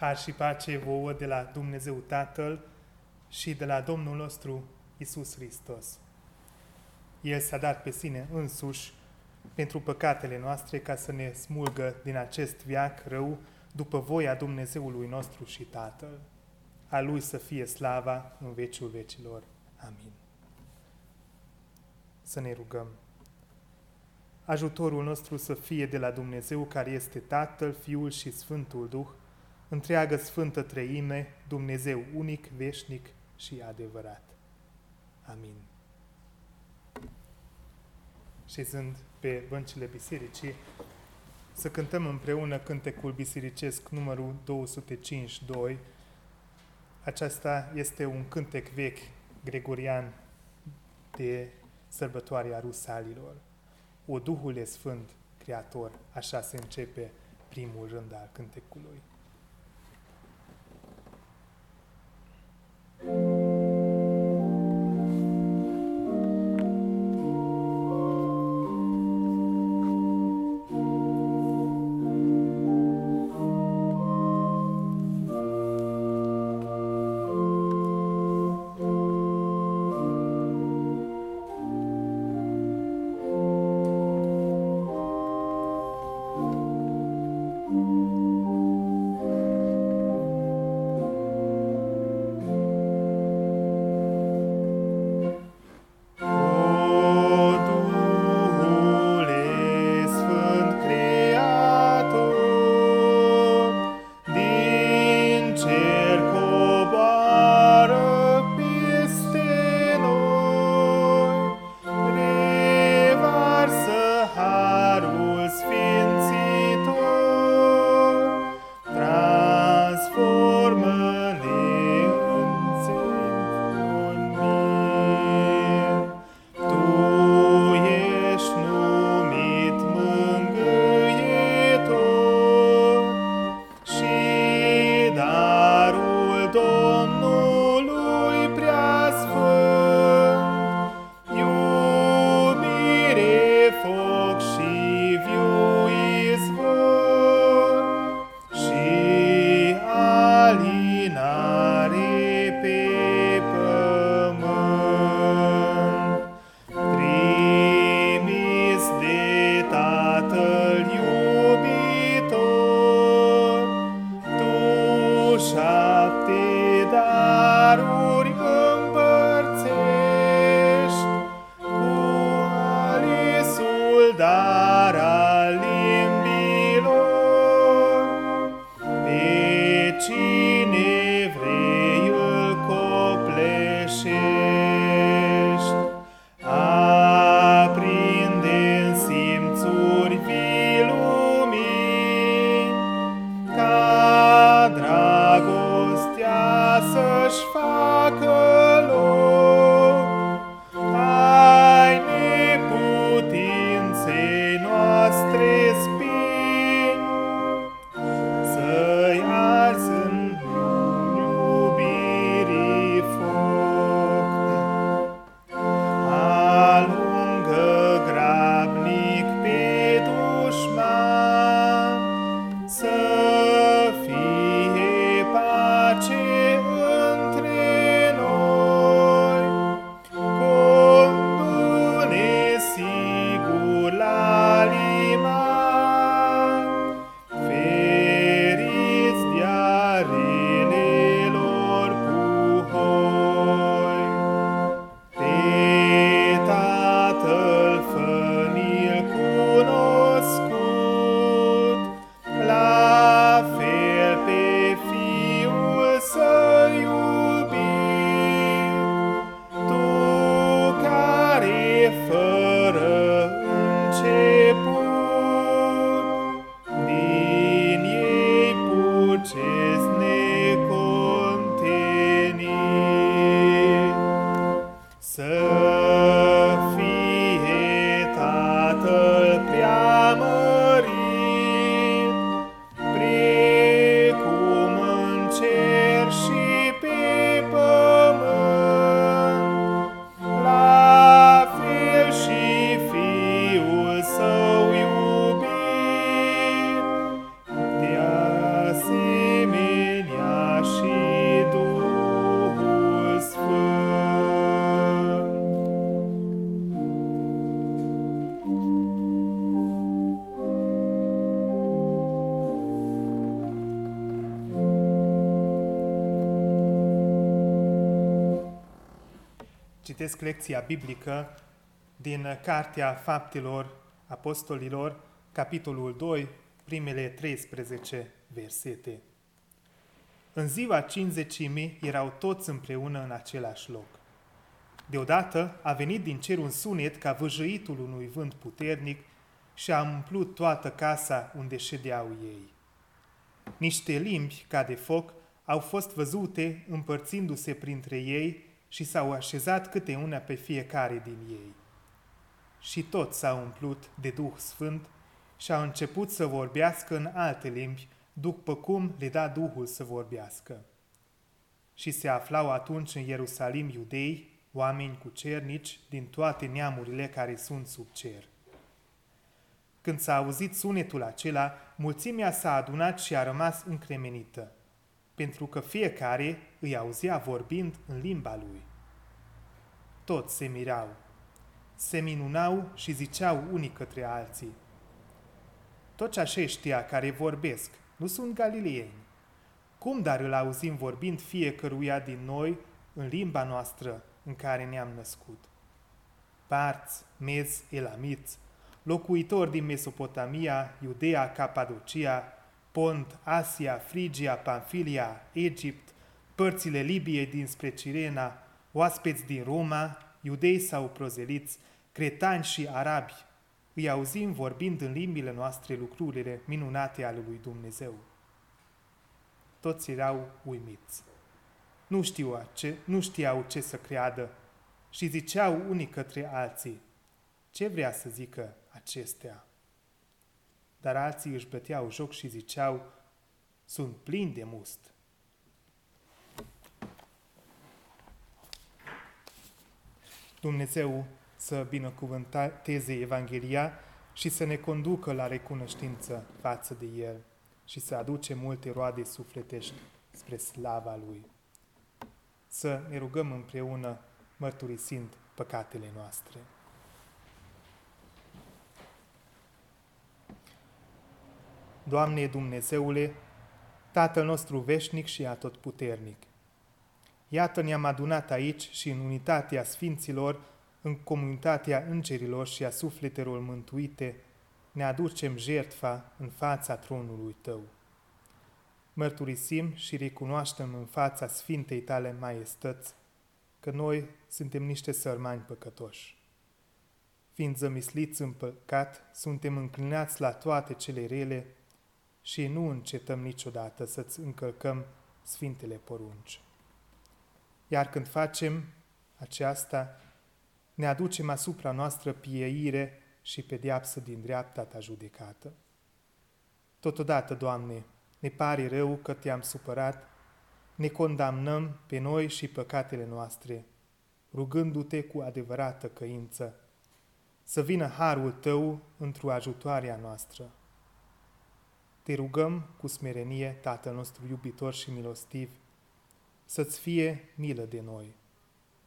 Har și pace vouă de la Dumnezeu Tatăl și de la Domnul nostru Isus Hristos. El s-a dat pe sine însuși pentru păcatele noastre ca să ne smulgă din acest viac rău după voia Dumnezeului nostru și Tatăl. A Lui să fie slava în veciul vecilor. Amin. Să ne rugăm. Ajutorul nostru să fie de la Dumnezeu care este Tatăl, Fiul și Sfântul Duh, întreagă Sfântă Treime, Dumnezeu unic, veșnic și adevărat. Amin. Șezând pe băncile bisericii, să cântăm împreună cântecul bisericesc numărul 205-2. Aceasta este un cântec vechi gregorian de sărbătoarea Rusalilor. O Duhul Sfânt, Creator, așa se începe primul rând al cântecului. Citesc lecția biblică din Cartea Faptelor Apostolilor, capitolul 2, primele 13 versete. În ziua cinzecimii erau toți împreună în același loc. Deodată a venit din cer un sunet ca văjăitul unui vânt puternic și a umplut toată casa unde ședeau ei. Niște limbi ca de foc au fost văzute împărțindu-se printre ei și s-au așezat câte una pe fiecare din ei. Și toți s-au umplut de Duh Sfânt și au început să vorbească în alte limbi, după cum le da Duhul să vorbească. Și se aflau atunci în Ierusalim iudei, oameni cu cernici din toate neamurile care sunt sub cer. Când s-a auzit sunetul acela, mulțimea s-a adunat și a rămas încremenită, pentru că fiecare îi auzea vorbind în limba lui. Toți se mirau, se minunau și ziceau unii către alții. Toți aceștia care vorbesc nu sunt galileieni. Cum dar îl auzim vorbind fiecăruia din noi în limba noastră în care ne-am născut? Parți, mezi, elamiți, locuitori din Mesopotamia, Iudea, Capadocia, Pont, Asia, Frigia, Pamfilia, Egipt, părțile Libiei dinspre Cirena, oaspeți din Roma, iudei sau prozeliți, cretani și arabi, îi auzim vorbind în limbile noastre lucrurile minunate ale lui Dumnezeu. Toți erau uimiți. Nu, știu ce, nu știau ce să creadă și ziceau unii către alții, ce vrea să zică acestea? Dar alții își băteau joc și ziceau, sunt plini de must. Dumnezeu să binecuvânteze Evanghelia și să ne conducă la recunoștință față de El și să aduce multe roade sufletești spre slava Lui. Să ne rugăm împreună mărturisind păcatele noastre. Doamne Dumnezeule, Tatăl nostru veșnic și atotputernic, Iată ne-am adunat aici și în unitatea Sfinților, în comunitatea îngerilor și a sufletelor mântuite, ne aducem jertfa în fața tronului Tău. Mărturisim și recunoaștem în fața Sfintei Tale Maestăți că noi suntem niște sărmani păcătoși. Fiind zămisliți în păcat, suntem înclinați la toate cele rele și nu încetăm niciodată să-ți încălcăm Sfintele porunci. Iar când facem aceasta, ne aducem asupra noastră pieire și pedeapsă din dreapta ta judecată. Totodată, Doamne, ne pare rău că te-am supărat, ne condamnăm pe noi și păcatele noastre, rugându-te cu adevărată căință, să vină harul Tău într-o ajutoarea noastră. Te rugăm cu smerenie, Tatăl nostru iubitor și milostiv, să-ți fie milă de noi.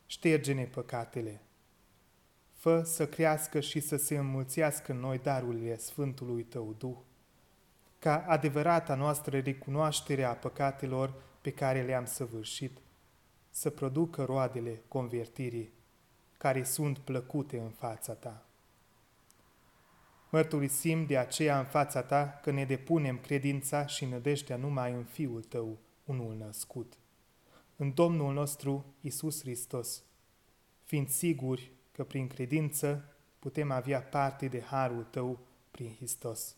Șterge-ne păcatele. Fă să crească și să se înmulțească în noi darurile Sfântului Tău Duh, ca adevărata noastră recunoaștere a păcatelor pe care le-am săvârșit, să producă roadele convertirii care sunt plăcute în fața Ta. Mărturisim de aceea în fața Ta că ne depunem credința și nădejdea numai în Fiul Tău, unul născut în Domnul nostru Isus Hristos, fiind siguri că prin credință putem avea parte de harul Tău prin Hristos,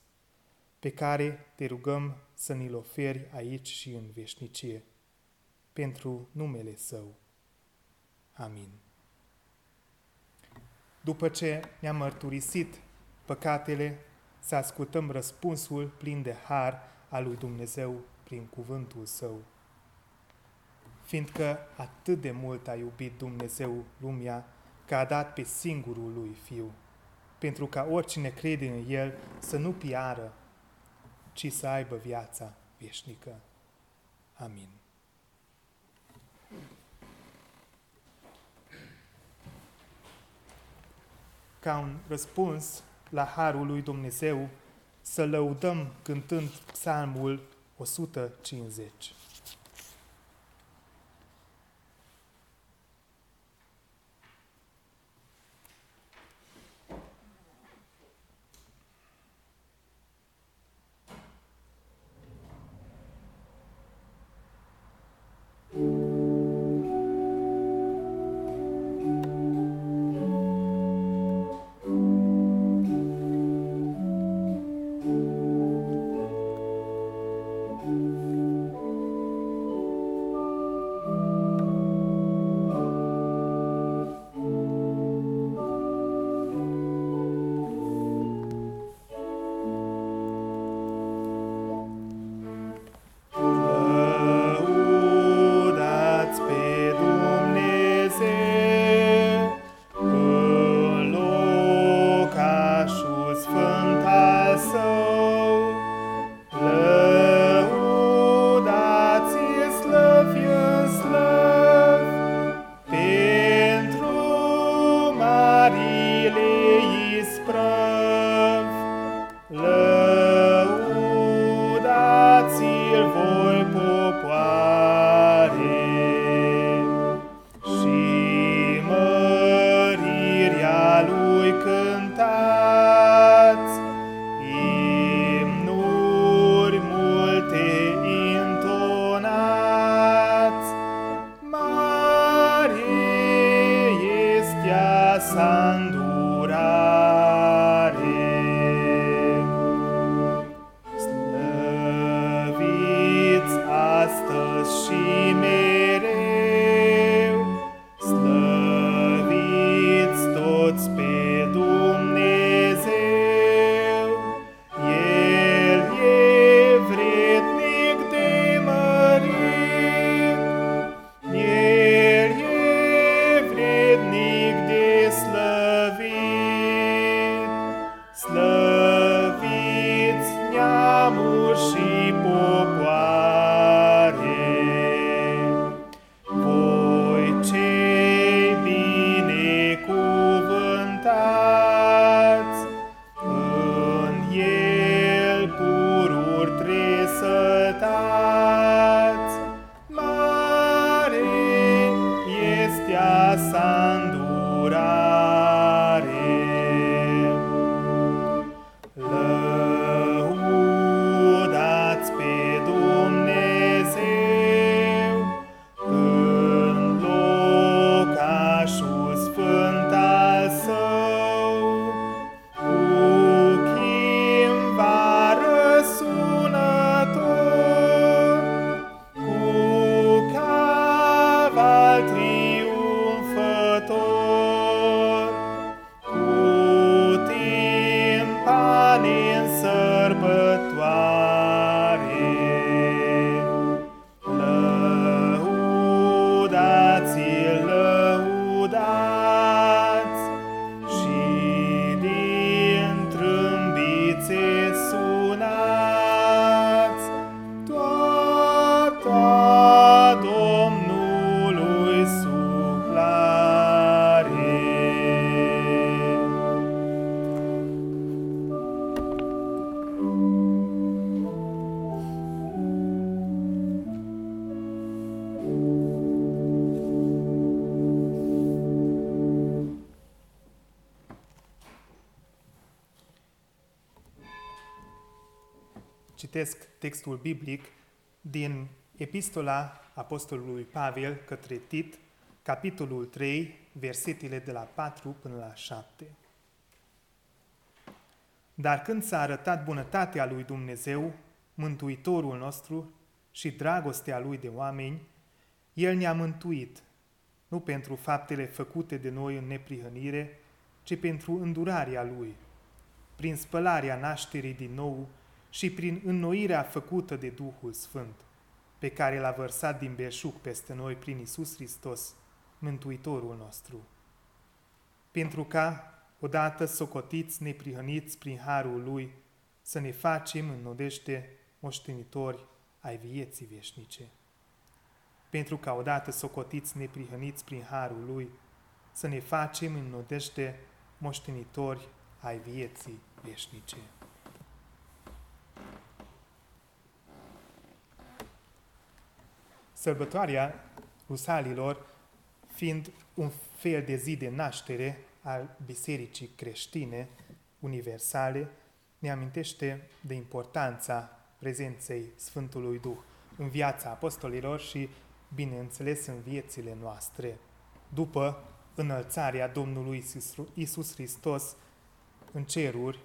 pe care te rugăm să ne-l oferi aici și în veșnicie, pentru numele Său. Amin. După ce ne-am mărturisit păcatele, să ascultăm răspunsul plin de har al lui Dumnezeu prin cuvântul Său fiindcă atât de mult a iubit Dumnezeu lumea, că a dat pe singurul lui Fiu, pentru ca oricine crede în El să nu piară, ci să aibă viața veșnică. Amin. Ca un răspuns la Harul lui Dumnezeu, să lăudăm cântând psalmul 150. Citesc textul biblic din Epistola Apostolului Pavel către Tit, capitolul 3, versetele de la 4 până la 7. Dar când s-a arătat bunătatea lui Dumnezeu, Mântuitorul nostru și dragostea lui de oameni, El ne-a mântuit, nu pentru faptele făcute de noi în neprihănire, ci pentru îndurarea Lui, prin spălarea nașterii din nou și prin înnoirea făcută de Duhul Sfânt, pe care l-a vărsat din belșug peste noi prin Isus Hristos, Mântuitorul nostru. Pentru ca, odată socotiți neprihăniți prin harul Lui, să ne facem în nădejde moștenitori ai vieții veșnice. Pentru ca odată socotiți neprihăniți prin harul Lui, să ne facem în nădejde moștenitori ai vieții veșnice. Sărbătoarea Rusalilor fiind un fel de zi de naștere al Bisericii creștine universale, ne amintește de importanța prezenței Sfântului Duh în viața apostolilor și, bineînțeles, în viețile noastre, după înălțarea Domnului Isus Hristos în ceruri,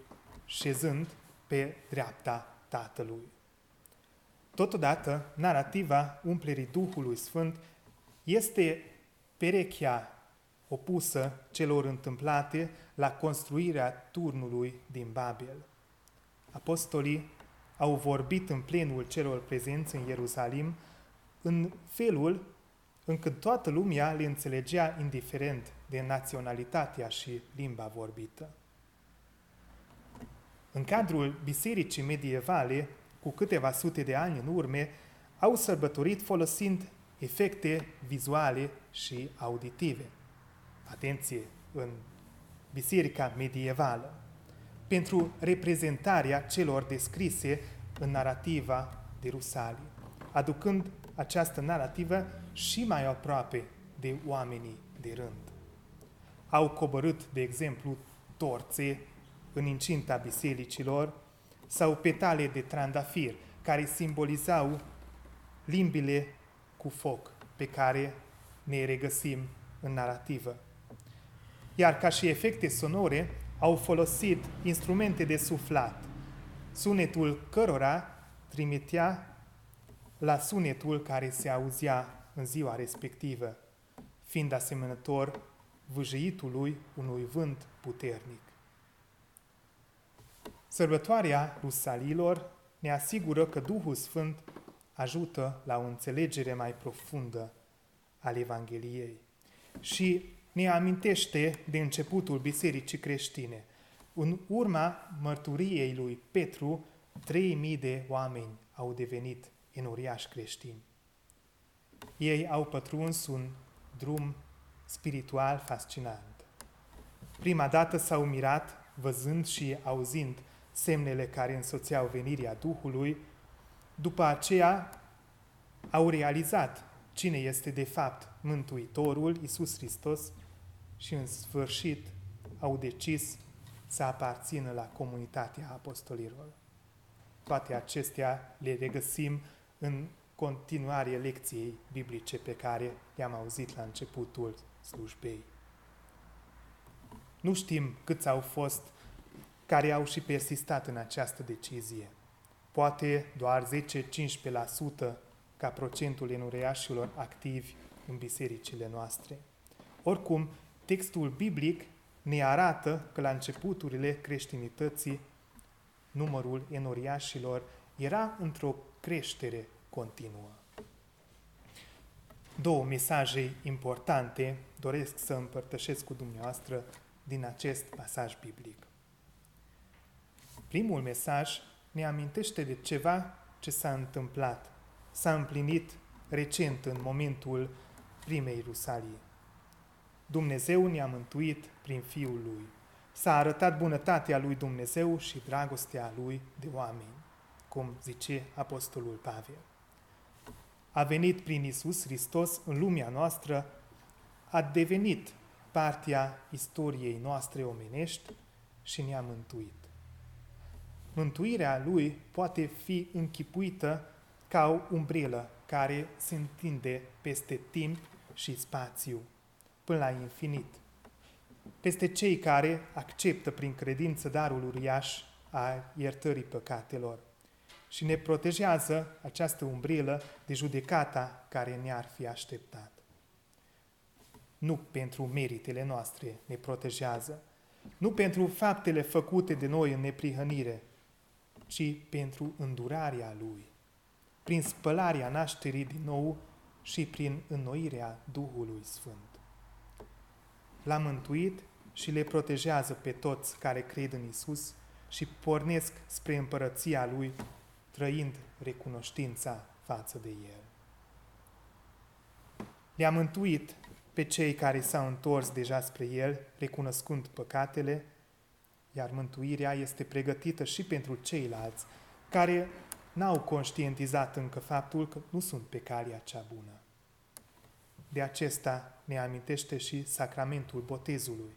șezând pe dreapta Tatălui. Totodată, narativa umplerii Duhului Sfânt este perechea opusă celor întâmplate la construirea turnului din Babel. Apostolii au vorbit în plenul celor prezenți în Ierusalim în felul încât toată lumea le înțelegea indiferent de naționalitatea și limba vorbită. În cadrul bisericii medievale, cu câteva sute de ani în urme, au sărbătorit folosind efecte vizuale și auditive. Atenție, în biserica medievală, pentru reprezentarea celor descrise în narativa de Rusalii, aducând această narativă și mai aproape de oamenii de rând. Au coborât, de exemplu, torțe în incinta bisericilor sau petale de trandafir care simbolizau limbile cu foc pe care ne regăsim în narativă. Iar ca și efecte sonore, au folosit instrumente de suflat, sunetul cărora trimitea la sunetul care se auzea în ziua respectivă, fiind asemănător vâjăitului unui vânt puternic. Sărbătoarea Rusalilor ne asigură că Duhul Sfânt ajută la o înțelegere mai profundă al Evangheliei și ne amintește de începutul Bisericii creștine. În urma mărturiei lui Petru, 3000 de oameni au devenit enoriași creștini. Ei au pătruns un drum spiritual fascinant. Prima dată s-au mirat văzând și auzind semnele care însoțeau venirea Duhului, după aceea au realizat cine este de fapt Mântuitorul, Iisus Hristos, și în sfârșit au decis să aparțină la comunitatea apostolilor. Toate acestea le regăsim în continuare lecției biblice pe care le-am auzit la începutul slujbei. Nu știm câți au fost care au și persistat în această decizie. Poate doar 10-15% ca procentul enureiașilor activi în bisericile noastre. Oricum, textul biblic ne arată că la începuturile creștinității numărul enoriașilor era într-o creștere continuă. Două mesaje importante doresc să împărtășesc cu dumneavoastră din acest pasaj biblic. Primul mesaj ne amintește de ceva ce s-a întâmplat, s-a împlinit recent în momentul primei Rusalii. Dumnezeu ne-a mântuit prin Fiul Lui. S-a arătat bunătatea lui Dumnezeu și dragostea Lui de oameni, cum zice Apostolul Pavel. A venit prin Isus Hristos în lumea noastră, a devenit partea istoriei noastre omenești și ne-a mântuit. Mântuirea Lui poate fi închipuită ca o umbrelă care se întinde peste timp și spațiu, până la infinit. Peste cei care acceptă prin credință darul uriaș a iertării păcatelor și ne protejează această umbrelă de judecata care ne-ar fi așteptat. Nu pentru meritele noastre ne protejează, nu pentru faptele făcute de noi în neprihănire, ci pentru îndurarea Lui, prin spălarea nașterii din nou și prin înnoirea Duhului Sfânt. L-a mântuit și le protejează pe toți care cred în Isus și pornesc spre împărăția Lui, trăind recunoștința față de El. Le-a mântuit pe cei care s-au întors deja spre El, recunoscând păcatele iar mântuirea este pregătită și pentru ceilalți care n-au conștientizat încă faptul că nu sunt pe calea cea bună. De acesta ne amintește și sacramentul botezului.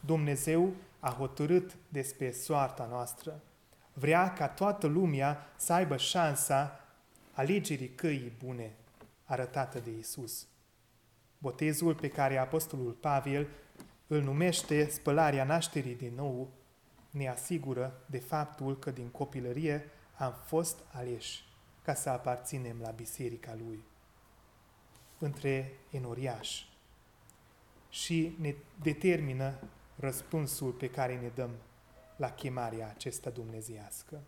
Dumnezeu a hotărât despre soarta noastră. Vrea ca toată lumea să aibă șansa alegerii căii bune arătată de Isus. Botezul pe care Apostolul Pavel îl numește spălarea nașterii din nou ne asigură de faptul că din copilărie am fost aleși ca să aparținem la biserica lui între enoriași și ne determină răspunsul pe care ne dăm la chemarea acesta dumneziască.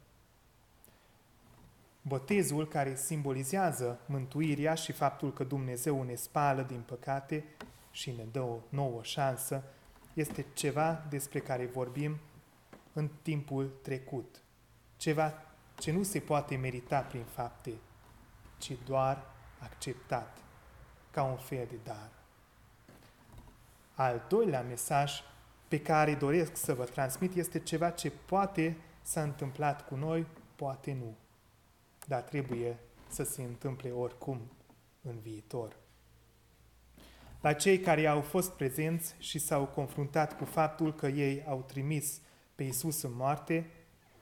Botezul care simbolizează mântuirea și faptul că Dumnezeu ne spală din păcate și ne dă o nouă șansă, este ceva despre care vorbim în timpul trecut. Ceva ce nu se poate merita prin fapte, ci doar acceptat ca un fel de dar. Al doilea mesaj pe care doresc să vă transmit este ceva ce poate s-a întâmplat cu noi, poate nu, dar trebuie să se întâmple oricum în viitor. La cei care au fost prezenți și s-au confruntat cu faptul că ei au trimis pe Iisus în moarte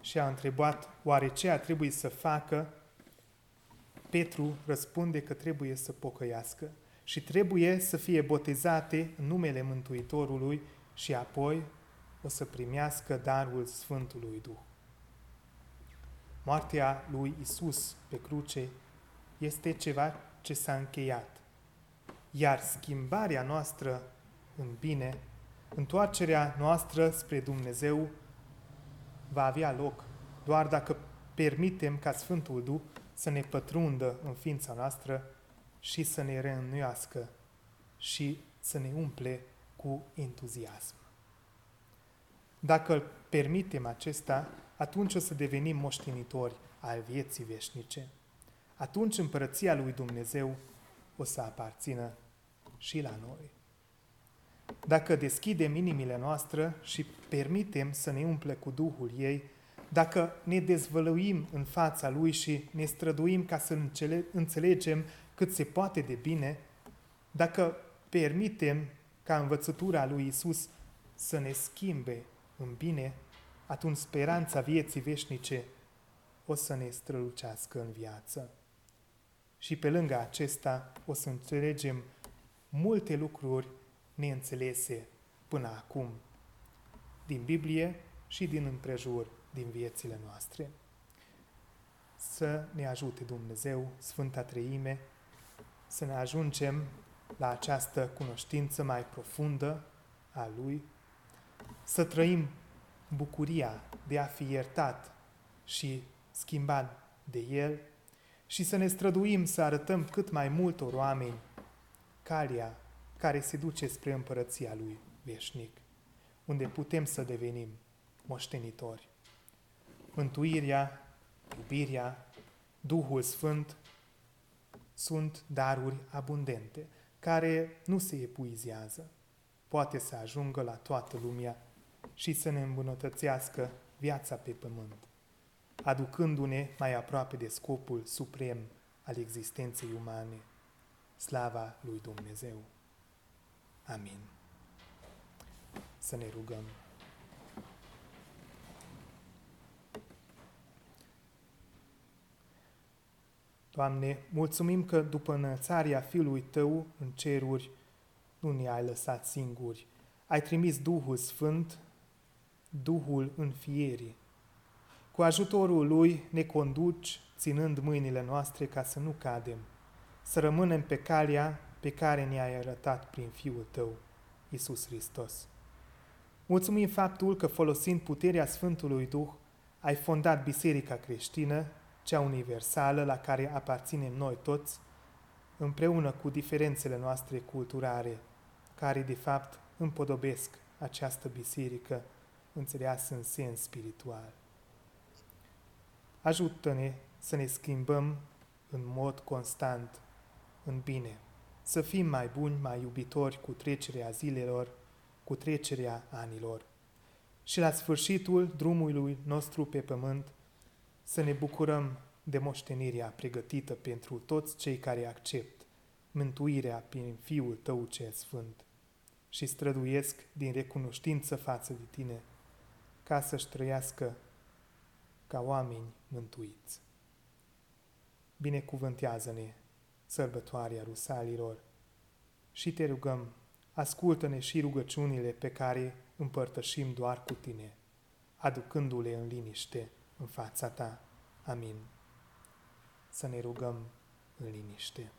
și a întrebat oare ce a trebuit să facă, Petru răspunde că trebuie să pocăiască și trebuie să fie botezate în numele Mântuitorului și apoi o să primească darul Sfântului Duh. Moartea lui Isus pe cruce este ceva ce s-a încheiat. Iar schimbarea noastră în bine, întoarcerea noastră spre Dumnezeu va avea loc doar dacă permitem ca Sfântul Duh să ne pătrundă în ființa noastră și să ne reînnoiască și să ne umple cu entuziasm. Dacă permitem acesta, atunci o să devenim moștenitori al vieții veșnice. Atunci împărăția lui Dumnezeu o să aparțină și la noi. Dacă deschidem inimile noastre și permitem să ne umple cu Duhul ei, dacă ne dezvăluim în fața Lui și ne străduim ca să înțelegem cât se poate de bine, dacă permitem ca învățătura lui Isus să ne schimbe în bine, atunci speranța vieții veșnice o să ne strălucească în viață. Și pe lângă acesta o să înțelegem multe lucruri neînțelese până acum din Biblie și din împrejur din viețile noastre. Să ne ajute Dumnezeu, Sfânta Treime, să ne ajungem la această cunoștință mai profundă a Lui, să trăim bucuria de a fi iertat și schimbat de El și să ne străduim să arătăm cât mai multor oameni calea care se duce spre împărăția Lui veșnic, unde putem să devenim moștenitori. Mântuirea, iubirea, Duhul Sfânt sunt daruri abundente, care nu se epuizează. Poate să ajungă la toată lumea și să ne îmbunătățească viața pe pământ, aducându-ne mai aproape de scopul suprem al existenței umane, slava lui Dumnezeu. Amin. Să ne rugăm. Doamne, mulțumim că după înălțarea Fiului Tău în ceruri, nu ne-ai lăsat singuri. Ai trimis Duhul Sfânt, Duhul înfierii. Cu ajutorul Lui ne conduci, ținând mâinile noastre ca să nu cadem, să rămânem pe calea pe care ne-ai arătat prin Fiul Tău, Isus Hristos. Mulțumim faptul că folosind puterea Sfântului Duh, ai fondat Biserica creștină cea universală la care aparținem noi toți, împreună cu diferențele noastre culturale, care de fapt împodobesc această biserică înțeleasă în sens spiritual. Ajută-ne să ne schimbăm în mod constant în bine, să fim mai buni, mai iubitori cu trecerea zilelor, cu trecerea anilor. Și la sfârșitul drumului nostru pe pământ, să ne bucurăm de moștenirea pregătită pentru toți cei care accept mântuirea prin Fiul Tău ce Sfânt și străduiesc din recunoștință față de Tine ca să-și trăiască ca oameni mântuiți. Binecuvântează-ne sărbătoarea rusalilor și te rugăm, ascultă-ne și rugăciunile pe care împărtășim doar cu Tine, aducându-le în liniște în fața ta. Amin. Să ne rugăm în liniște.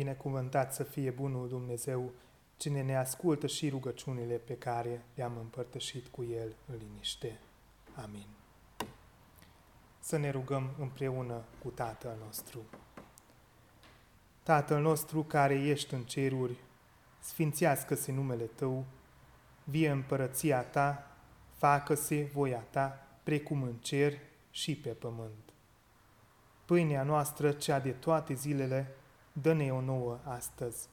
Binecuvântat să fie bunul Dumnezeu, cine ne ascultă și rugăciunile pe care le-am împărtășit cu El în liniște. Amin. Să ne rugăm împreună cu Tatăl nostru. Tatăl nostru care ești în ceruri, sfințească-se numele Tău, vie împărăția Ta, facă-se voia Ta, precum în cer și pe pământ. Pâinea noastră, cea de toate zilele, dă-ne o nouă astăzi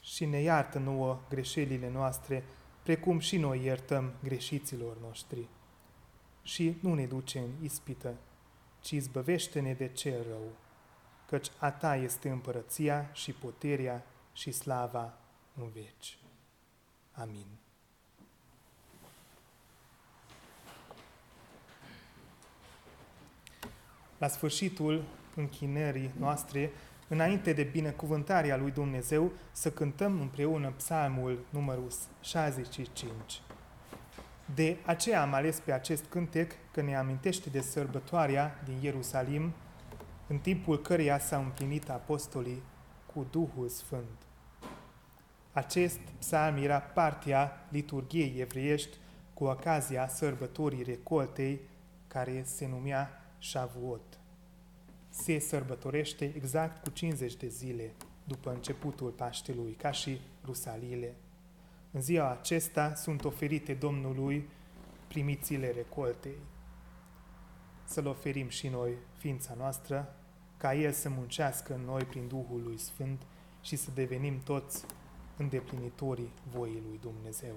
și ne iartă nouă greșelile noastre, precum și noi iertăm greșiților noștri. Și nu ne duce în ispită, ci izbăvește-ne de cel rău, căci a ta este împărăția și puterea și slava în veci. Amin. La sfârșitul închinării noastre, înainte de binecuvântarea lui Dumnezeu, să cântăm împreună psalmul numărul 65. De aceea am ales pe acest cântec că ne amintește de sărbătoarea din Ierusalim, în timpul căreia s-au împlinit apostolii cu Duhul Sfânt. Acest psalm era partea liturgiei evreiești cu ocazia sărbătorii recoltei, care se numea Shavuot. Se sărbătorește exact cu 50 de zile după începutul Paștelui, ca și Rusalile. În ziua acesta sunt oferite Domnului primițiile recoltei. Să-L oferim și noi ființa noastră, ca El să muncească în noi prin Duhul lui Sfânt și să devenim toți îndeplinitorii voii lui Dumnezeu.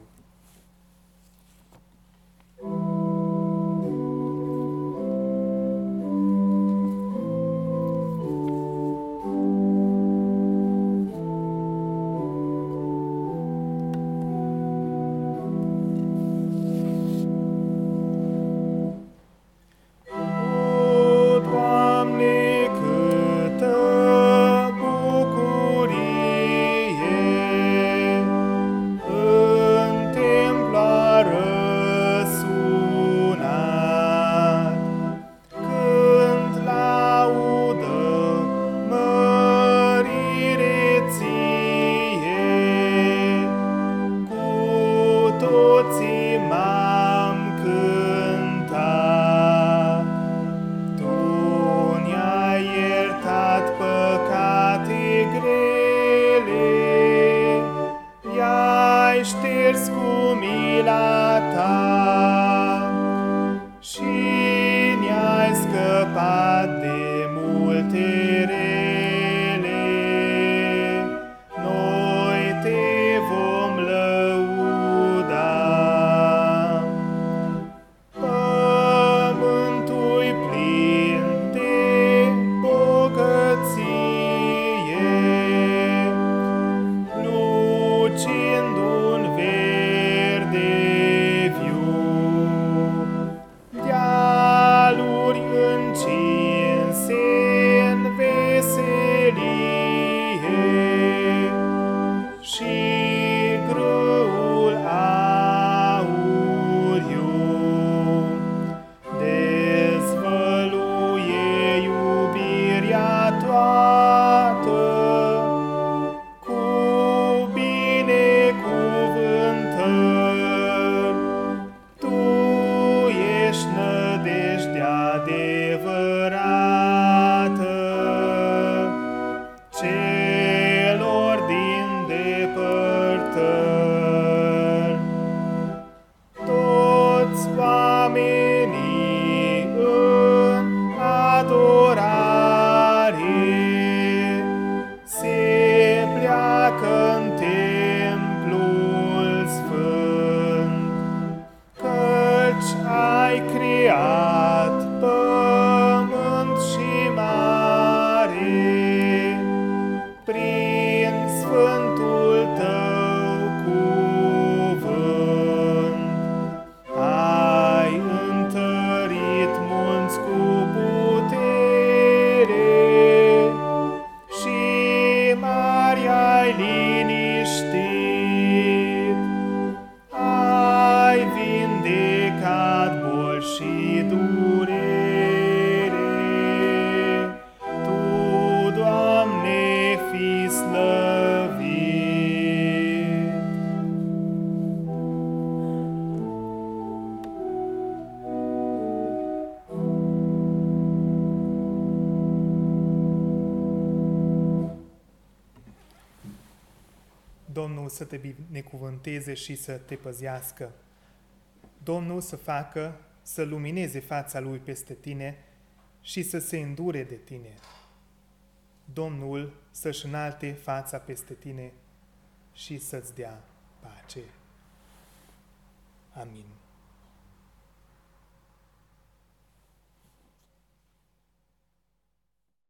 Să te binecuvânteze și să te păzească. Domnul să facă să lumineze fața Lui peste tine și să se îndure de tine. Domnul să-și înalte fața peste tine și să-ți dea pace. Amin.